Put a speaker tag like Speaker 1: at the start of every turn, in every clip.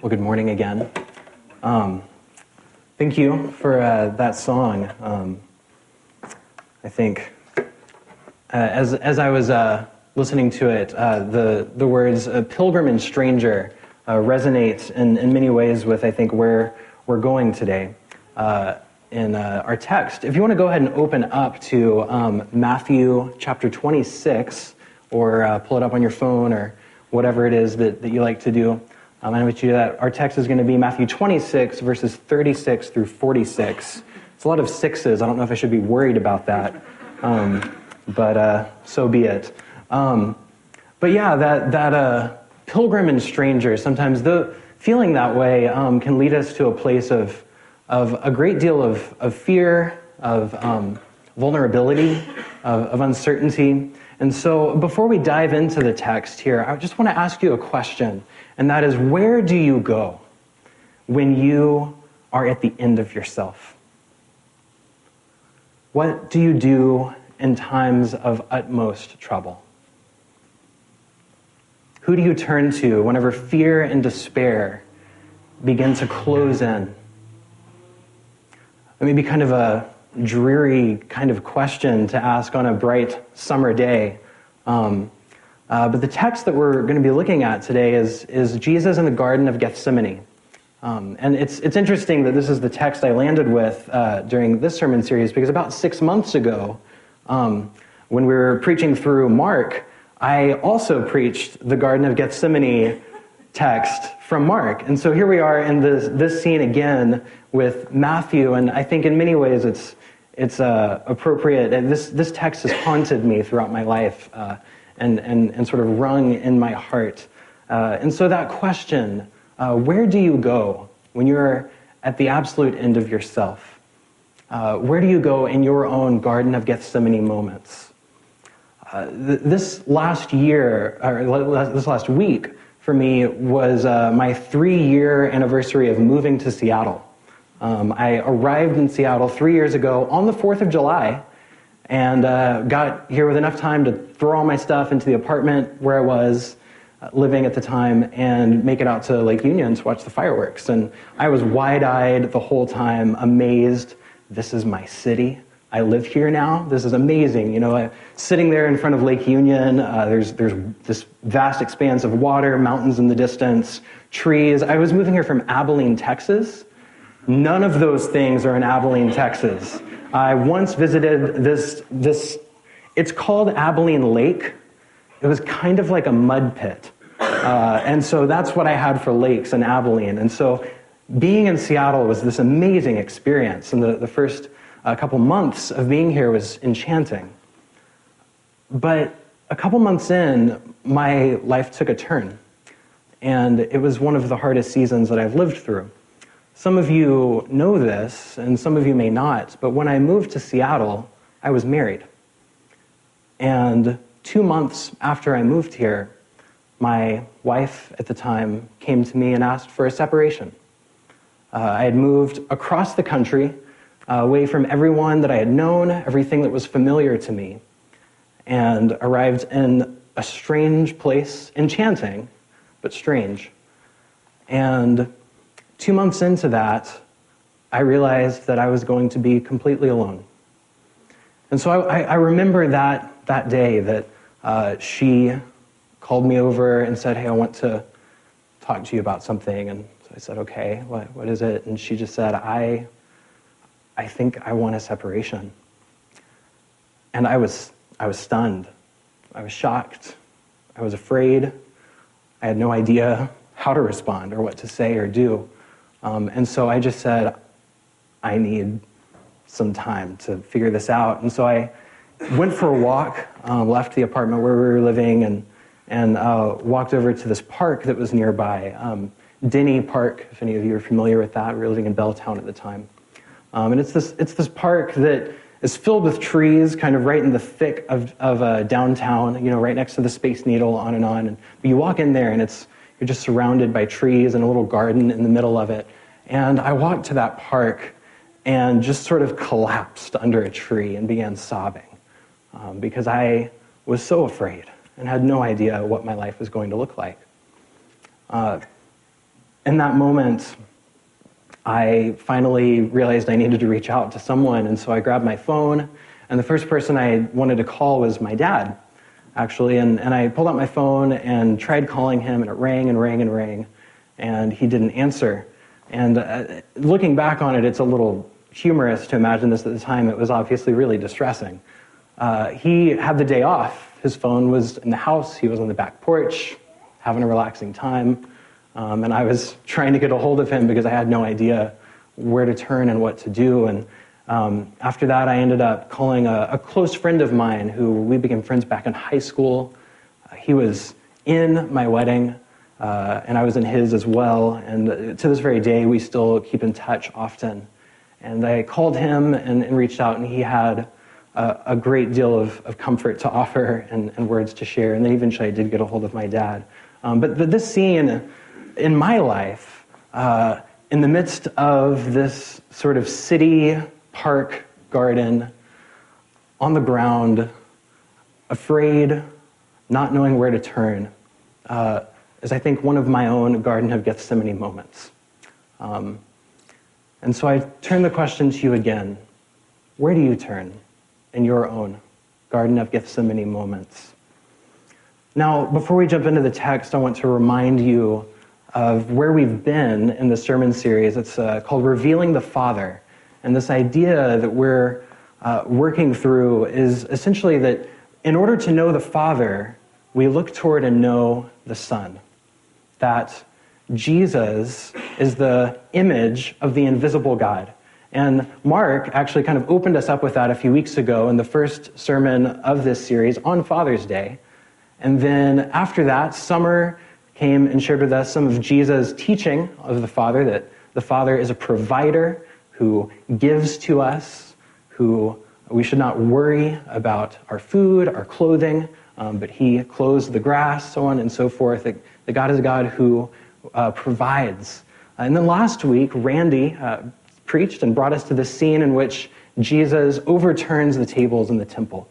Speaker 1: Well, good morning again. Um, thank you for uh, that song. Um, I think uh, as, as I was uh, listening to it, uh, the, the words pilgrim and stranger uh, resonate in, in many ways with, I think, where we're going today uh, in our text. If you want to go ahead and open up to um, Matthew chapter 26, or pull it up on your phone or whatever it is that, that you like to do. Um, I invite you that. Our text is going to be Matthew 26, verses 36 through 46. It's a lot of sixes. I don't know if I should be worried about that, um, but uh, so be it. Um, but yeah, that, that uh, pilgrim and stranger, sometimes the feeling that way um, can lead us to a place of, of a great deal of, of fear, of um, vulnerability, of, of uncertainty. And so, before we dive into the text here, I just want to ask you a question and that is where do you go when you are at the end of yourself? What do you do in times of utmost trouble? Who do you turn to whenever fear and despair begin to close in? It may be kind of a dreary kind of question to ask on a bright summer day. Um, uh, but the text that we're going to be looking at today is, is Jesus in the Garden of Gethsemane. Um, and it's, it's interesting that this is the text I landed with uh, during this sermon series because about six months ago, um, when we were preaching through Mark, I also preached the Garden of Gethsemane text from Mark. And so here we are in this, this scene again with Matthew, and I think in many ways it's, it's uh, appropriate. And this, this text has haunted me throughout my life. Uh, and, and, and sort of rung in my heart. Uh, and so that question, uh, where do you go when you're at the absolute end of yourself? Uh, where do you go in your own Garden of Gethsemane moments? Uh, th- this last year, or this last week for me, was uh, my three year anniversary of moving to Seattle. Um, I arrived in Seattle three years ago on the 4th of July and uh, got here with enough time to throw all my stuff into the apartment where I was uh, living at the time and make it out to Lake Union to watch the fireworks. And I was wide eyed the whole time, amazed. This is my city. I live here now. This is amazing. You know, uh, sitting there in front of Lake Union, uh, there's, there's this vast expanse of water, mountains in the distance, trees. I was moving here from Abilene, Texas. None of those things are in Abilene, Texas. I once visited this, this, it's called Abilene Lake. It was kind of like a mud pit. Uh, and so that's what I had for lakes in Abilene. And so being in Seattle was this amazing experience. And the, the first uh, couple months of being here was enchanting. But a couple months in, my life took a turn. And it was one of the hardest seasons that I've lived through. Some of you know this, and some of you may not, but when I moved to Seattle, I was married. And two months after I moved here, my wife at the time came to me and asked for a separation. Uh, I had moved across the country, uh, away from everyone that I had known, everything that was familiar to me, and arrived in a strange place, enchanting, but strange. And Two months into that, I realized that I was going to be completely alone. And so I, I remember that, that day that uh, she called me over and said, Hey, I want to talk to you about something. And so I said, Okay, what, what is it? And she just said, I, I think I want a separation. And I was, I was stunned. I was shocked. I was afraid. I had no idea how to respond or what to say or do. Um, and so I just said, I need some time to figure this out. And so I went for a walk, um, left the apartment where we were living, and, and uh, walked over to this park that was nearby. Um, Denny Park, if any of you are familiar with that. We were living in Belltown at the time. Um, and it's this, it's this park that is filled with trees, kind of right in the thick of, of uh, downtown, you know, right next to the Space Needle, on and on. And you walk in there, and it's you're just surrounded by trees and a little garden in the middle of it. And I walked to that park and just sort of collapsed under a tree and began sobbing um, because I was so afraid and had no idea what my life was going to look like. Uh, in that moment, I finally realized I needed to reach out to someone, and so I grabbed my phone, and the first person I wanted to call was my dad, actually, and, and I pulled out my phone and tried calling him, and it rang and rang and rang, and he didn't answer. And uh, looking back on it, it's a little humorous to imagine this at the time. It was obviously really distressing. Uh, he had the day off. His phone was in the house. He was on the back porch, having a relaxing time. Um, and I was trying to get a hold of him because I had no idea where to turn and what to do. And um, after that, I ended up calling a, a, close friend of mine who we became friends back in high school. Uh, he was in my wedding, uh, and I was in his as well. And to this very day, we still keep in touch often. And I called him and, and reached out, and he had a, a great deal of, of, comfort to offer and, and, words to share. And then eventually I did get a hold of my dad. Um, but, but this scene in my life, uh, in the midst of this sort of city park garden, on the ground, afraid, not knowing where to turn, uh, is I think one of my own Garden of Gethsemane moments. Um, and so I turn the question to you again where do you turn in your own Garden of Gethsemane moments? Now, before we jump into the text, I want to remind you of where we've been in the sermon series. It's uh, called Revealing the Father. And this idea that we're uh, working through is essentially that in order to know the Father, we look toward and know the Son. That Jesus is the image of the invisible God. And Mark actually kind of opened us up with that a few weeks ago in the first sermon of this series on Father's Day. And then after that, Summer came and shared with us some of Jesus' teaching of the Father that the Father is a provider who gives to us, who we should not worry about our food, our clothing, um, but He clothes the grass, so on and so forth. That, that God is a God who uh, provides. And then last week, Randy uh, preached and brought us to the scene in which Jesus overturns the tables in the temple,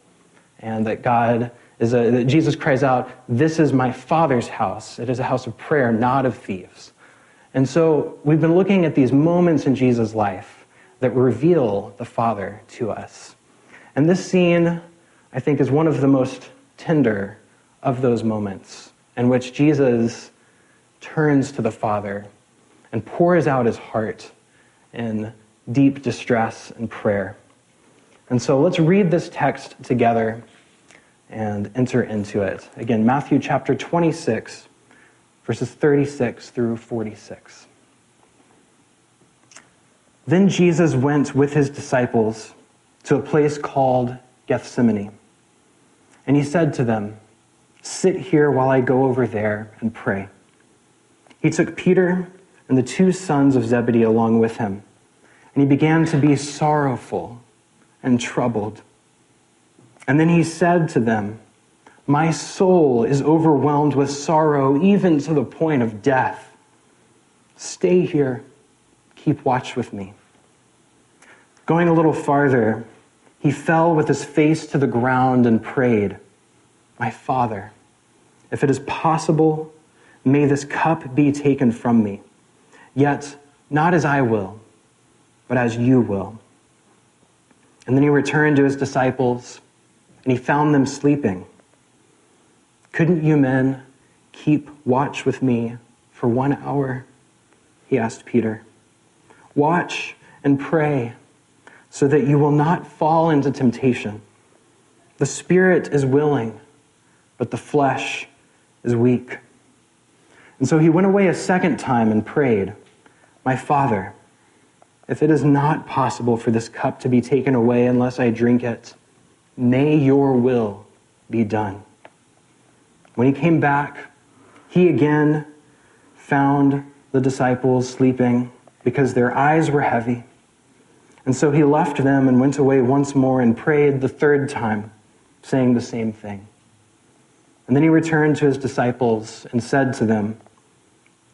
Speaker 1: and that God is a, that Jesus cries out, "This is my Father's house. It is a house of prayer, not of thieves." And so we've been looking at these moments in Jesus' life that reveal the Father to us. And this scene, I think, is one of the most tender of those moments in which Jesus turns to the Father and pours out his heart in deep distress and prayer. And so let's read this text together and enter into it. Again, Matthew chapter 26, verses 36 through 46. Then Jesus went with his disciples to a place called Gethsemane. And he said to them, Sit here while I go over there and pray. He took Peter and the two sons of Zebedee along with him, and he began to be sorrowful and troubled. And then he said to them, My soul is overwhelmed with sorrow, even to the point of death. Stay here, keep watch with me. Going a little farther, he fell with his face to the ground and prayed, My Father, if it is possible, May this cup be taken from me. Yet, not as I will, but as you will. And then he returned to his disciples, and he found them sleeping. Couldn't you men keep watch with me for one hour? He asked Peter. Watch and pray so that you will not fall into temptation. The spirit is willing, but the flesh is weak. And so he went away a second time and prayed, My Father, if it is not possible for this cup to be taken away unless I drink it, may your will be done. When he came back, he again found the disciples sleeping because their eyes were heavy. And so he left them and went away once more and prayed the third time, saying the same thing. And then he returned to his disciples and said to them,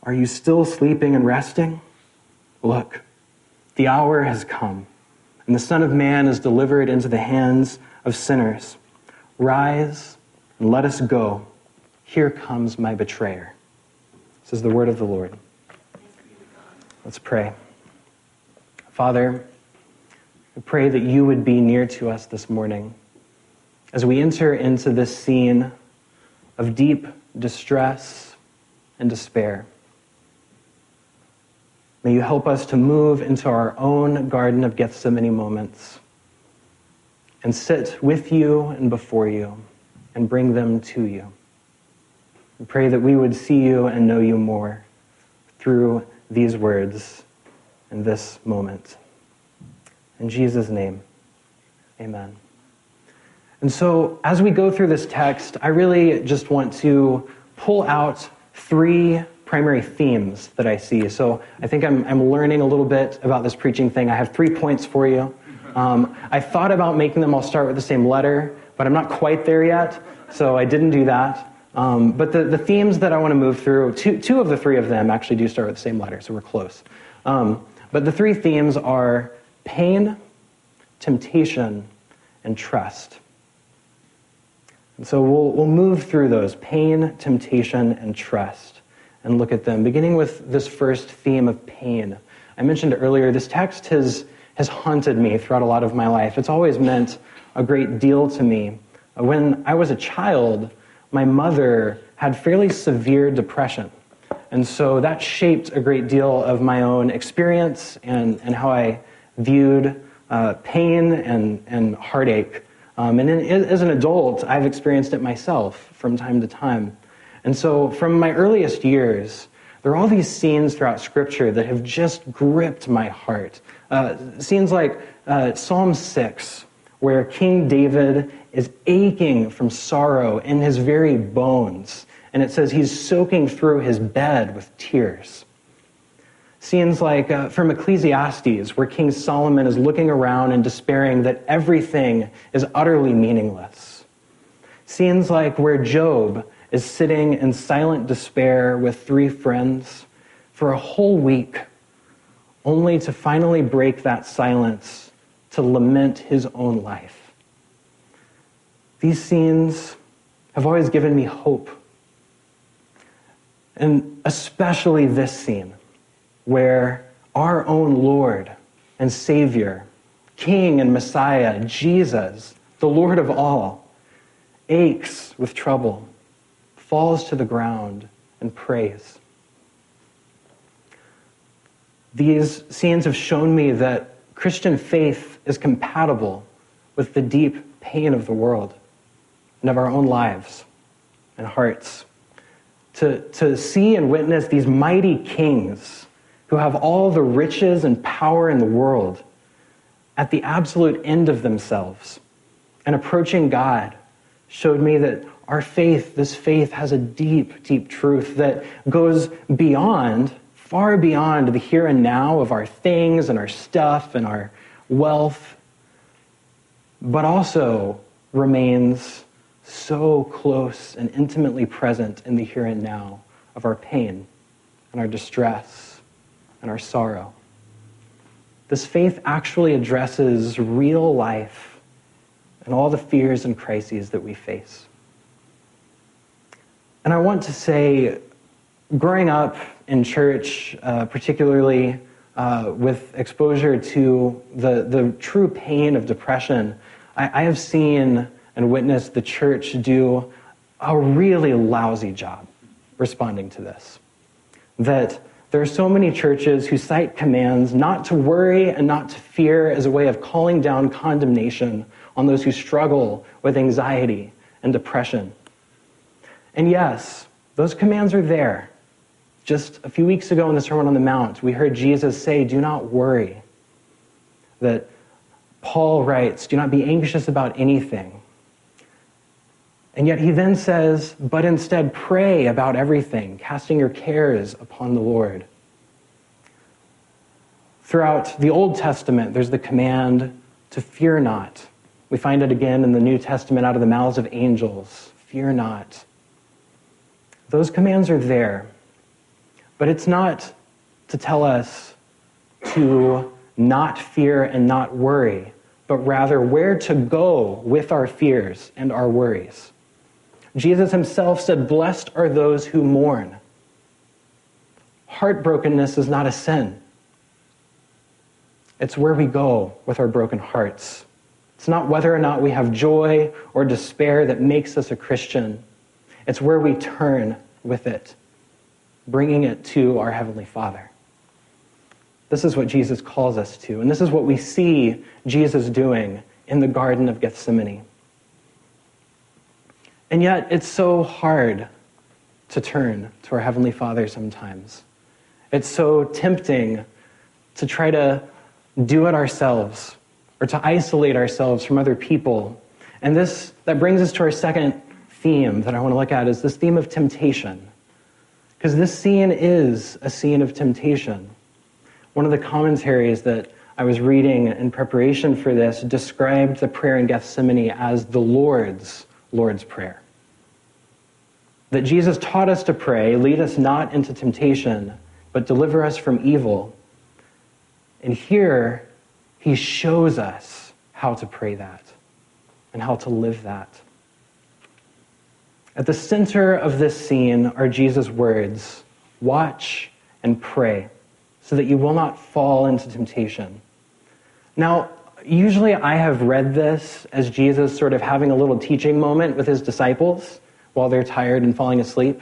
Speaker 1: are you still sleeping and resting? Look, the hour has come, and the Son of Man is delivered into the hands of sinners. Rise and let us go. Here comes my betrayer. This is the word of the Lord. Let's pray. Father, I pray that you would be near to us this morning as we enter into this scene of deep distress and despair. May you help us to move into our own Garden of Gethsemane moments and sit with you and before you and bring them to you. We pray that we would see you and know you more through these words in this moment. In Jesus' name, amen. And so, as we go through this text, I really just want to pull out three primary themes that I see. So, I think I'm, I'm learning a little bit about this preaching thing. I have three points for you. Um, I thought about making them all start with the same letter, but I'm not quite there yet, so I didn't do that. Um, but the, the themes that I want to move through, two, two of the three of them actually do start with the same letter, so we're close. Um, but the three themes are pain, temptation, and trust. And so we'll, we'll move through those pain, temptation, and trust and look at them, beginning with this first theme of pain. I mentioned earlier, this text has, has haunted me throughout a lot of my life. It's always meant a great deal to me. When I was a child, my mother had fairly severe depression. And so that shaped a great deal of my own experience and, and how I viewed uh, pain and, and heartache. Um, and in, as an adult, I've experienced it myself from time to time. And so from my earliest years, there are all these scenes throughout Scripture that have just gripped my heart. Uh, scenes like uh, Psalm 6, where King David is aching from sorrow in his very bones. And it says he's soaking through his bed with tears. Scenes like uh, from Ecclesiastes, where King Solomon is looking around and despairing that everything is utterly meaningless. Scenes like where Job is sitting in silent despair with three friends for a whole week, only to finally break that silence to lament his own life. These scenes have always given me hope. And especially this scene, where our own Lord and Savior, King and Messiah, Jesus, the Lord of all, aches with trouble, falls to the ground, and prays. These scenes have shown me that Christian faith is compatible with the deep pain of the world and of our own lives and hearts. To, to see and witness these mighty kings who have all the riches and power in the world at the absolute end of themselves and approaching God showed me that our faith, this faith, has a deep, deep truth that goes beyond, far beyond the here and now of our things and our stuff and our wealth, but also remains so close and intimately present in the here and now of our pain and our distress and our sorrow. This faith actually addresses real life and all the fears and crises that we face. And I want to say, growing up in church, uh, particularly uh, with exposure to the, the true pain of depression, I, I have seen and witnessed the church do a really lousy job responding to this. That there are so many churches who cite commands not to worry and not to fear as a way of calling down condemnation on those who struggle with anxiety and depression. And yes, those commands are there. Just a few weeks ago in the Sermon on the Mount, we heard Jesus say, Do not worry. That Paul writes, Do not be anxious about anything. And yet he then says, but instead pray about everything, casting your cares upon the Lord. Throughout the Old Testament, there's the command to fear not. We find it again in the New Testament out of the mouths of angels fear not. Those commands are there, but it's not to tell us to not fear and not worry, but rather where to go with our fears and our worries. Jesus himself said, Blessed are those who mourn. Heartbrokenness is not a sin. It's where we go with our broken hearts. It's not whether or not we have joy or despair that makes us a Christian. It's where we turn with it, bringing it to our Heavenly Father. This is what Jesus calls us to, and this is what we see Jesus doing in the Garden of Gethsemane. And yet, it's so hard to turn to our Heavenly Father sometimes. It's so tempting to try to do it ourselves or to isolate ourselves from other people. And this that brings us to our second theme that I want to look at is this theme of temptation. Because this scene is a scene of temptation. One of the commentaries that I was reading in preparation for this described the prayer in Gethsemane as the Lord's Lord's Prayer. That Jesus taught us to pray, lead us not into temptation, but deliver us from evil. And here, he shows us how to pray that and how to live that. At the center of this scene are Jesus' words watch and pray so that you will not fall into temptation. Now, usually I have read this as Jesus sort of having a little teaching moment with his disciples while they're tired and falling asleep.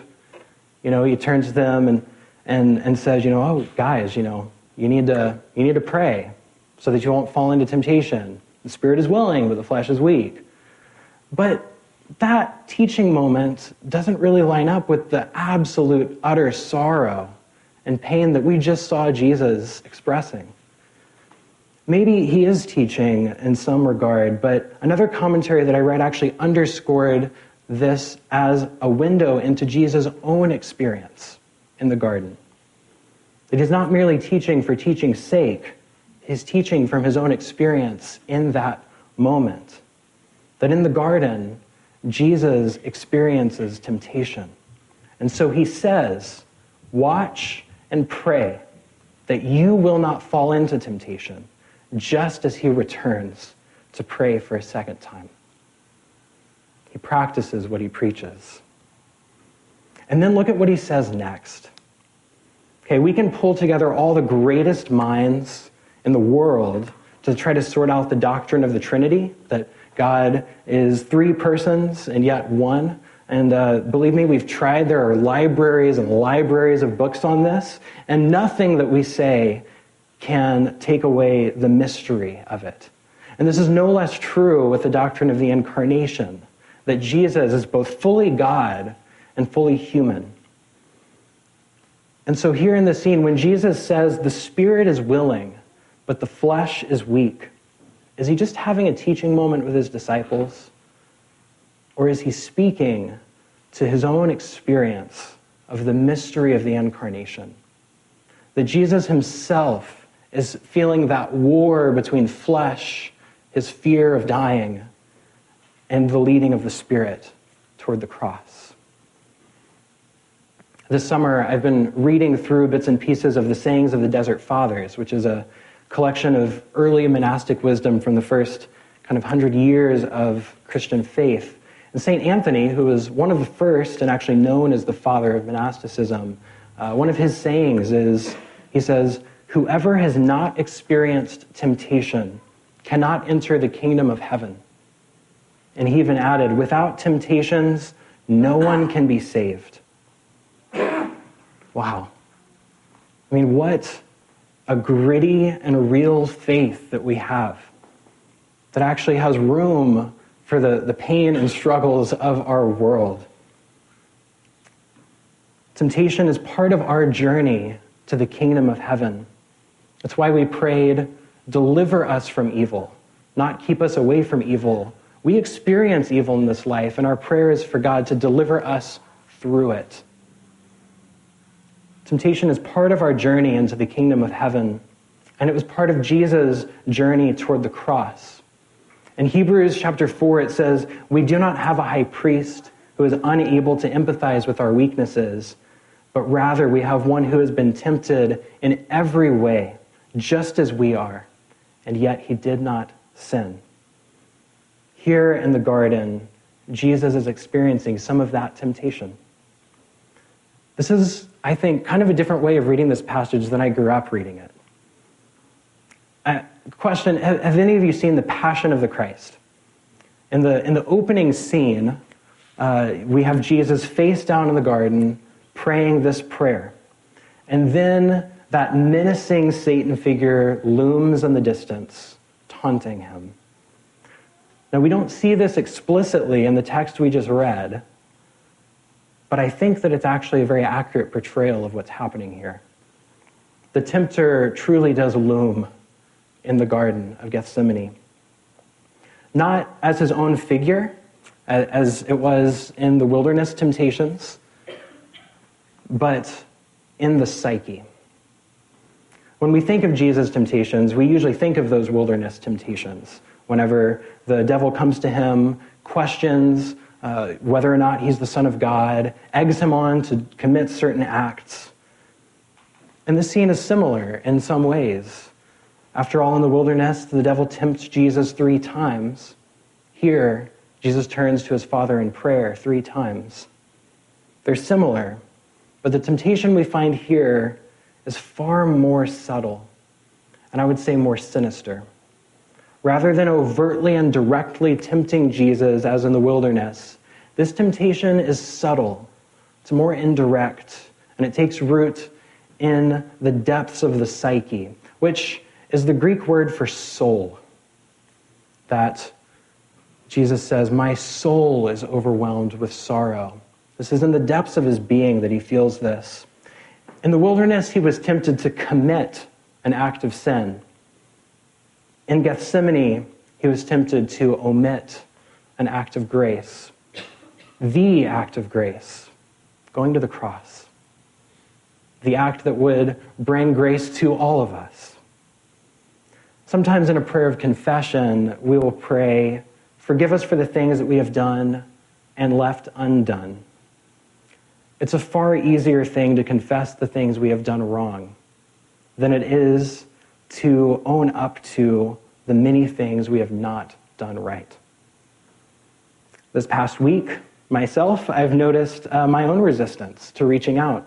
Speaker 1: You know, he turns to them and, and, and says, you know, oh, guys, you know, you need to, you need to pray so that you won't fall into temptation. The spirit is willing, but the flesh is weak. But that teaching moment doesn't really line up with the absolute, utter sorrow and pain that we just saw Jesus expressing. Maybe he is teaching in some regard, but another commentary that I read actually underscored this as a window into Jesus' own experience in the garden. That he's not merely teaching for teaching's sake, he's teaching from his own experience in that moment. That in the garden, Jesus experiences temptation. And so he says, Watch and pray that you will not fall into temptation, just as he returns to pray for a second time. He practices what he preaches. And then look at what he says next. Okay, we can pull together all the greatest minds in the world to try to sort out the doctrine of the Trinity, that God is three persons and yet one. And uh, believe me, we've tried. There are libraries and libraries of books on this, and nothing that we say can take away the mystery of it. And this is no less true with the doctrine of the incarnation that Jesus is both fully God and fully human. And so, here in the scene, when Jesus says the spirit is willing, but the flesh is weak, is he just having a teaching moment with his disciples? Or is he speaking to his own experience of the mystery of the incarnation? That Jesus himself is feeling that war between flesh, his fear of dying, and the leading of the Spirit toward the cross. This summer, I've been reading through bits and pieces of the Sayings of the Desert Fathers, which is a collection of early monastic wisdom from the first kind of hundred years of Christian faith. And St. Anthony, who was one of the first and actually known as the father of monasticism, uh, one of his sayings is he says, Whoever has not experienced temptation cannot enter the kingdom of heaven. And he even added, without temptations, no one can be saved. Wow. I mean, what a gritty and real faith that we have that actually has room for the, the pain and struggles of our world. Temptation is part of our journey to the kingdom of heaven. That's why we prayed, deliver us from evil, not keep us away from evil, we experience evil in this life, and our prayer is for God to deliver us through it. Temptation is part of our journey into the kingdom of heaven, and it was part of Jesus' journey toward the cross. In Hebrews chapter 4, it says, We do not have a high priest who is unable to empathize with our weaknesses, but rather we have one who has been tempted in every way, just as we are, and yet he did not sin. Here in the garden, Jesus is experiencing some of that temptation. This is, I think, kind of a different way of reading this passage than I grew up reading it. Uh, question have, have, any of you seen The Passion of the Christ? In the, in the opening scene, uh, we have Jesus face down in the garden praying this prayer. And then that menacing Satan figure looms in the distance, taunting him. Now, we don't see this explicitly in the text we just read, but I think that it's actually a very accurate portrayal of what's happening here. The tempter truly does loom in the Garden of Gethsemane. Not as his own figure, as it was in the wilderness temptations, but in the psyche. When we think of Jesus' temptations, we usually think of those wilderness temptations. Whenever the devil comes to him, questions uh, whether or not he's the Son of God, eggs him on to commit certain acts. And this scene is similar in some ways. After all, in the wilderness, the devil tempts Jesus three times. Here, Jesus turns to his Father in prayer three times. They're similar, but the temptation we find here is far more subtle, and I would say more sinister. Rather than overtly and directly tempting Jesus as in the wilderness, this temptation is subtle, it's more indirect, and it takes root in the depths of the psyche, which is the Greek word for soul. That Jesus says, My soul is overwhelmed with sorrow. This is in the depths of his being that he feels this. In the wilderness, he was tempted to commit an act of sin. In Gethsemane, he was tempted to omit an act of grace, the act of grace, going to the cross, the act that would bring grace to all of us. Sometimes in a prayer of confession, we will pray, Forgive us for the things that we have done and left undone. It's a far easier thing to confess the things we have done wrong than it is to own up to the many things we have not done right. This past week, myself, I've noticed uh, my own resistance to reaching out.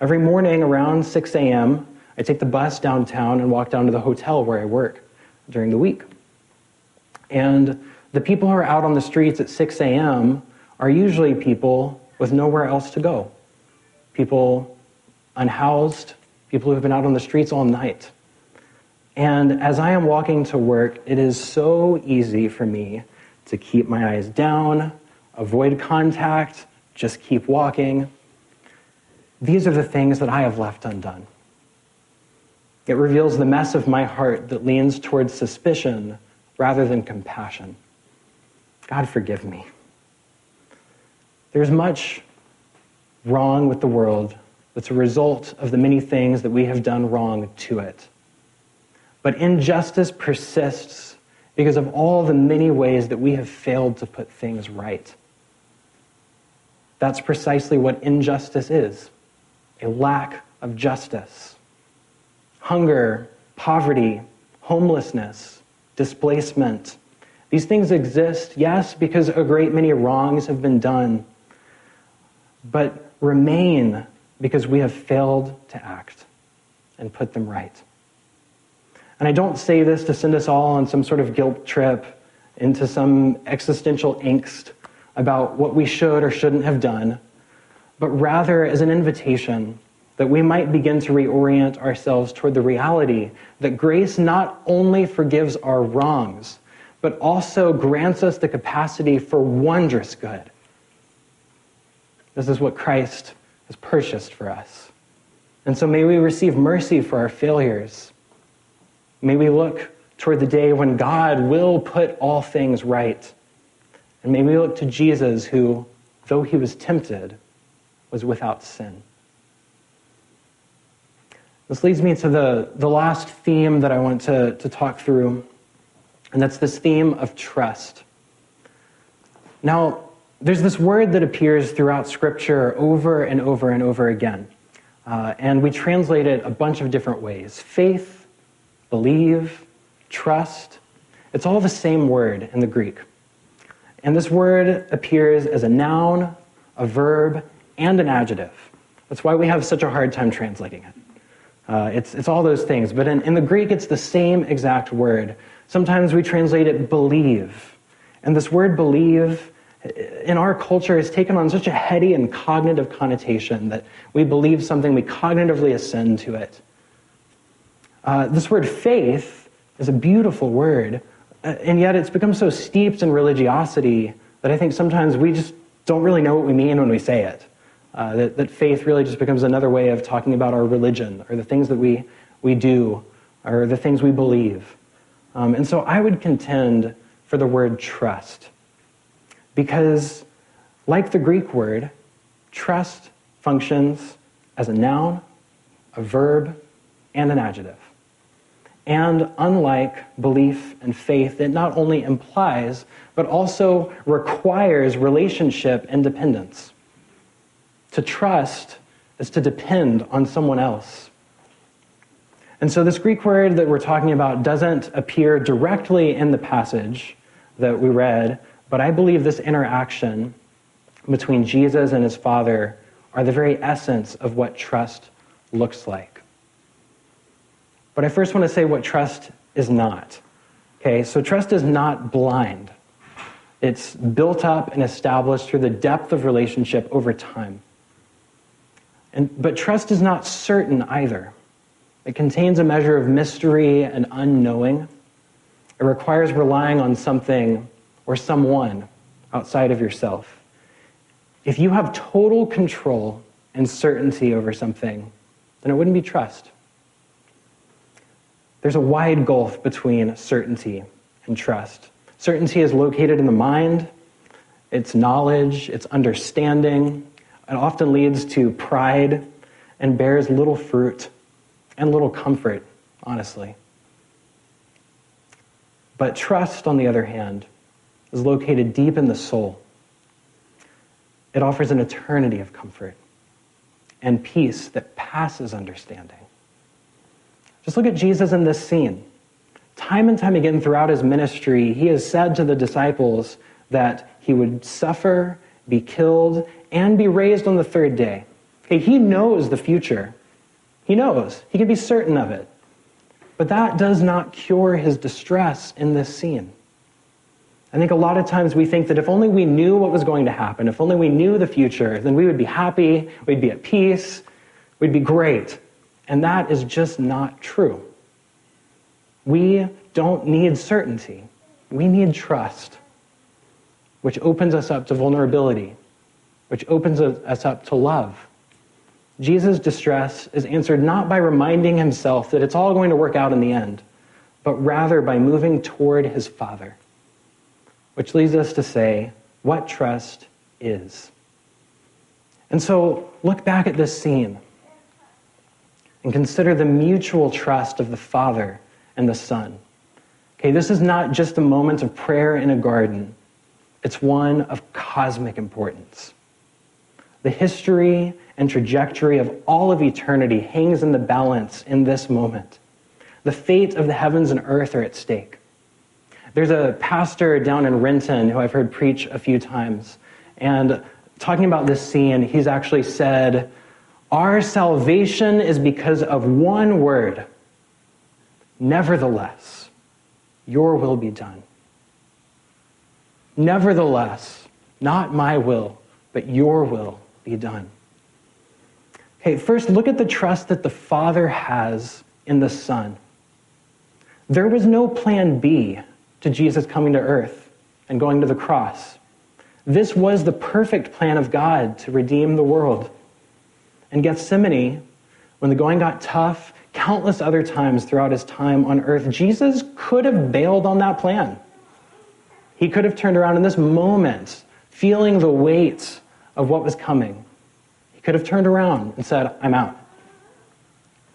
Speaker 1: Every morning around 6 a.m., I take the bus downtown and walk down to the hotel where I work during the week. And the people who are out on the streets at 6 a.m. are usually people with nowhere else to go. People unhoused, people who have been out on the streets all night. And as I am walking to work, it is so easy for me to keep my eyes down, avoid contact, just keep walking. These are the things that I have left undone. It reveals the mess of my heart that leans towards suspicion rather than compassion. God, forgive me. There's much wrong with the world that's a result of the many things that we have done wrong to it. But injustice persists because of all the many ways that we have failed to put things right. That's precisely what injustice is a lack of justice. Hunger, poverty, homelessness, displacement. These things exist, yes, because a great many wrongs have been done, but remain because we have failed to act and put them right. And I don't say this to send us all on some sort of guilt trip into some existential angst about what we should or shouldn't have done, but rather as an invitation that we might begin to reorient ourselves toward the reality that grace not only forgives our wrongs, but also grants us the capacity for wondrous good. This is what Christ has purchased for us. And so may we receive mercy for our failures May we look toward the day when God will put all things right. And may we look to Jesus, who, though he was tempted, was without sin. This leads me to the, the last theme that I want to, to talk through, and that's this theme of trust. Now, there's this word that appears throughout Scripture over and over and over again, uh, and we translate it a bunch of different ways faith, believe, trust. It's all the same word in the Greek. And this word appears as a noun, a verb, and an adjective. That's why we have such a hard time translating it. Uh, it's, it's all those things. But in, in the Greek, it's the same exact word. Sometimes we translate it believe. And this word believe in our culture has taken on such a heady and cognitive connotation that we believe something, we cognitively ascend to it. Uh, this word faith is a beautiful word, uh, and yet it's become so steeped in religiosity that I think sometimes we just don't really know what we mean when we say it. Uh, that, that faith really just becomes another way of talking about our religion or the things that we, we do or the things we believe. Um, and so I would contend for the word trust. Because, like the Greek word, trust functions as a noun, a verb, and an adjective. And unlike belief and faith, it not only implies, but also requires relationship and dependence. To trust is to depend on someone else. And so, this Greek word that we're talking about doesn't appear directly in the passage that we read, but I believe this interaction between Jesus and his Father are the very essence of what trust looks like. But I first want to say what trust is not. Okay, so trust is not blind. It's built up and established through the depth of relationship over time. And, but trust is not certain either. It contains a measure of mystery and unknowing. It requires relying on something or someone outside of yourself. If you have total control and certainty over something, then it wouldn't be trust. There's a wide gulf between certainty and trust. Certainty is located in the mind, it's knowledge, it's understanding. It often leads to pride and bears little fruit and little comfort, honestly. But trust, on the other hand, is located deep in the soul. It offers an eternity of comfort and peace that passes understanding. Just look at Jesus in this scene. Time and time again throughout his ministry, he has said to the disciples that he would suffer, be killed, and be raised on the third day. Okay, he knows the future. He knows. He can be certain of it. But that does not cure his distress in this scene. I think a lot of times we think that if only we knew what was going to happen, if only we knew the future, then we would be happy, we'd be at peace, we'd be great. And that is just not true. We don't need certainty, we need trust, which opens us up to vulnerability, which opens us up to love. Jesus' distress is answered not by reminding himself that it's all going to work out in the end, but rather by moving toward his Father which leads us to say what trust is. And so look back at this scene and consider the mutual trust of the Father and the Son. Okay, this is not just a moment of prayer in a garden, it's one of cosmic importance. The history and trajectory of all of eternity hangs in the balance in this moment. The fate of the heavens and earth are at stake. There's a pastor down in Renton who I've heard preach a few times. And talking about this scene, he's actually said, Our salvation is because of one word. Nevertheless, your will be done. Nevertheless, not my will, but your will be done. Okay, first look at the trust that the Father has in the Son. There was no plan B to Jesus coming to earth and going to the cross. This was the perfect plan of God to redeem the world. In Gethsemane, when the going got tough, countless other times throughout his time on earth, Jesus could have bailed on that plan. He could have turned around in this moment, feeling the weight of what was coming. He could have turned around and said, I'm out.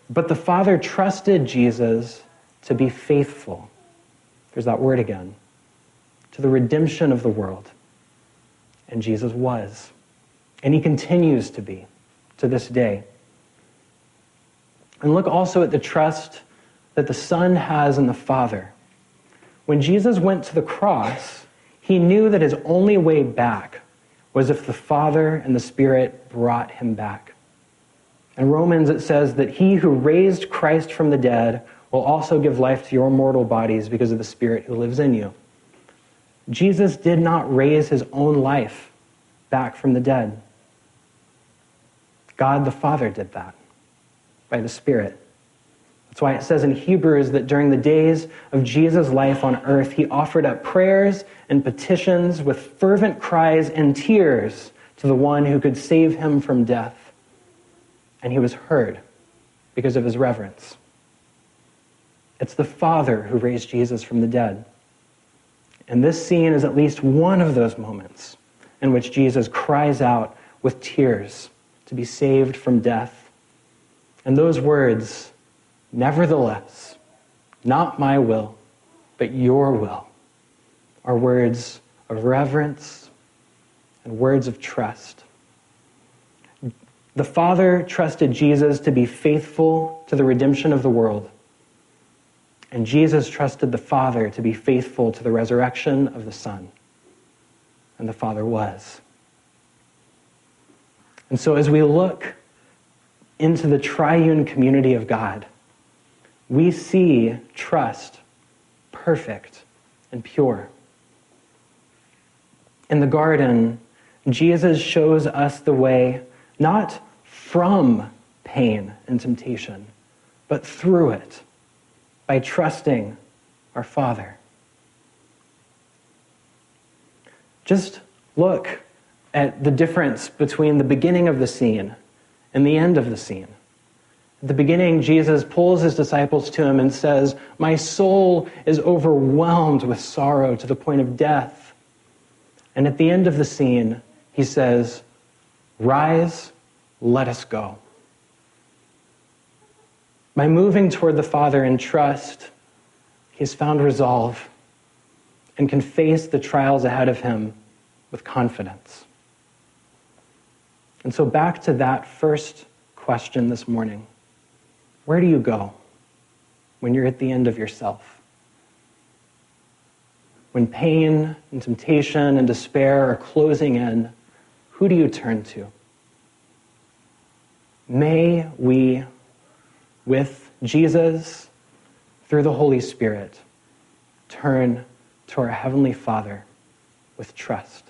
Speaker 1: But the Father trusted Jesus to be faithful there's that word again. To the redemption of the world. And Jesus was. And he continues to be to this day. And look also at the trust that the Son has in the Father. When Jesus went to the cross, he knew that his only way back was if the Father and the Spirit brought him back. In Romans, it says that he who raised Christ from the dead will also give life to your mortal bodies because of the Spirit who lives in you. Jesus did not raise his own life back from the dead. God the Father did that by the Spirit. That's why it says in Hebrews that during the days of Jesus' life on earth, he offered up prayers and petitions with fervent cries and tears to the one who could save him from death. And he was heard because of his reverence. It's the Father who raised Jesus from the dead. And this scene is at least one of those moments in which Jesus cries out with tears to be saved from death. And those words, nevertheless, not my will, but your will, are words of reverence and words of trust. The Father trusted Jesus to be faithful to the redemption of the world. And Jesus trusted the Father to be faithful to the resurrection of the Son. And the Father was. And so, as we look into the triune community of God, we see trust perfect and pure. In the garden, Jesus shows us the way not from pain and temptation, but through it by trusting our Father. Just look at the difference between the beginning of the scene and the end of the scene. At the beginning, Jesus pulls his disciples to him and says, My soul is overwhelmed with sorrow to the point of death. And at the end of the scene, he says, Rise, let us go. By moving toward the Father in trust, he has found resolve and can face the trials ahead of him with confidence. And so, back to that first question this morning where do you go when you're at the end of yourself? When pain and temptation and despair are closing in, who do you turn to? May we with Jesus through the Holy Spirit turn to our Heavenly Father with trust.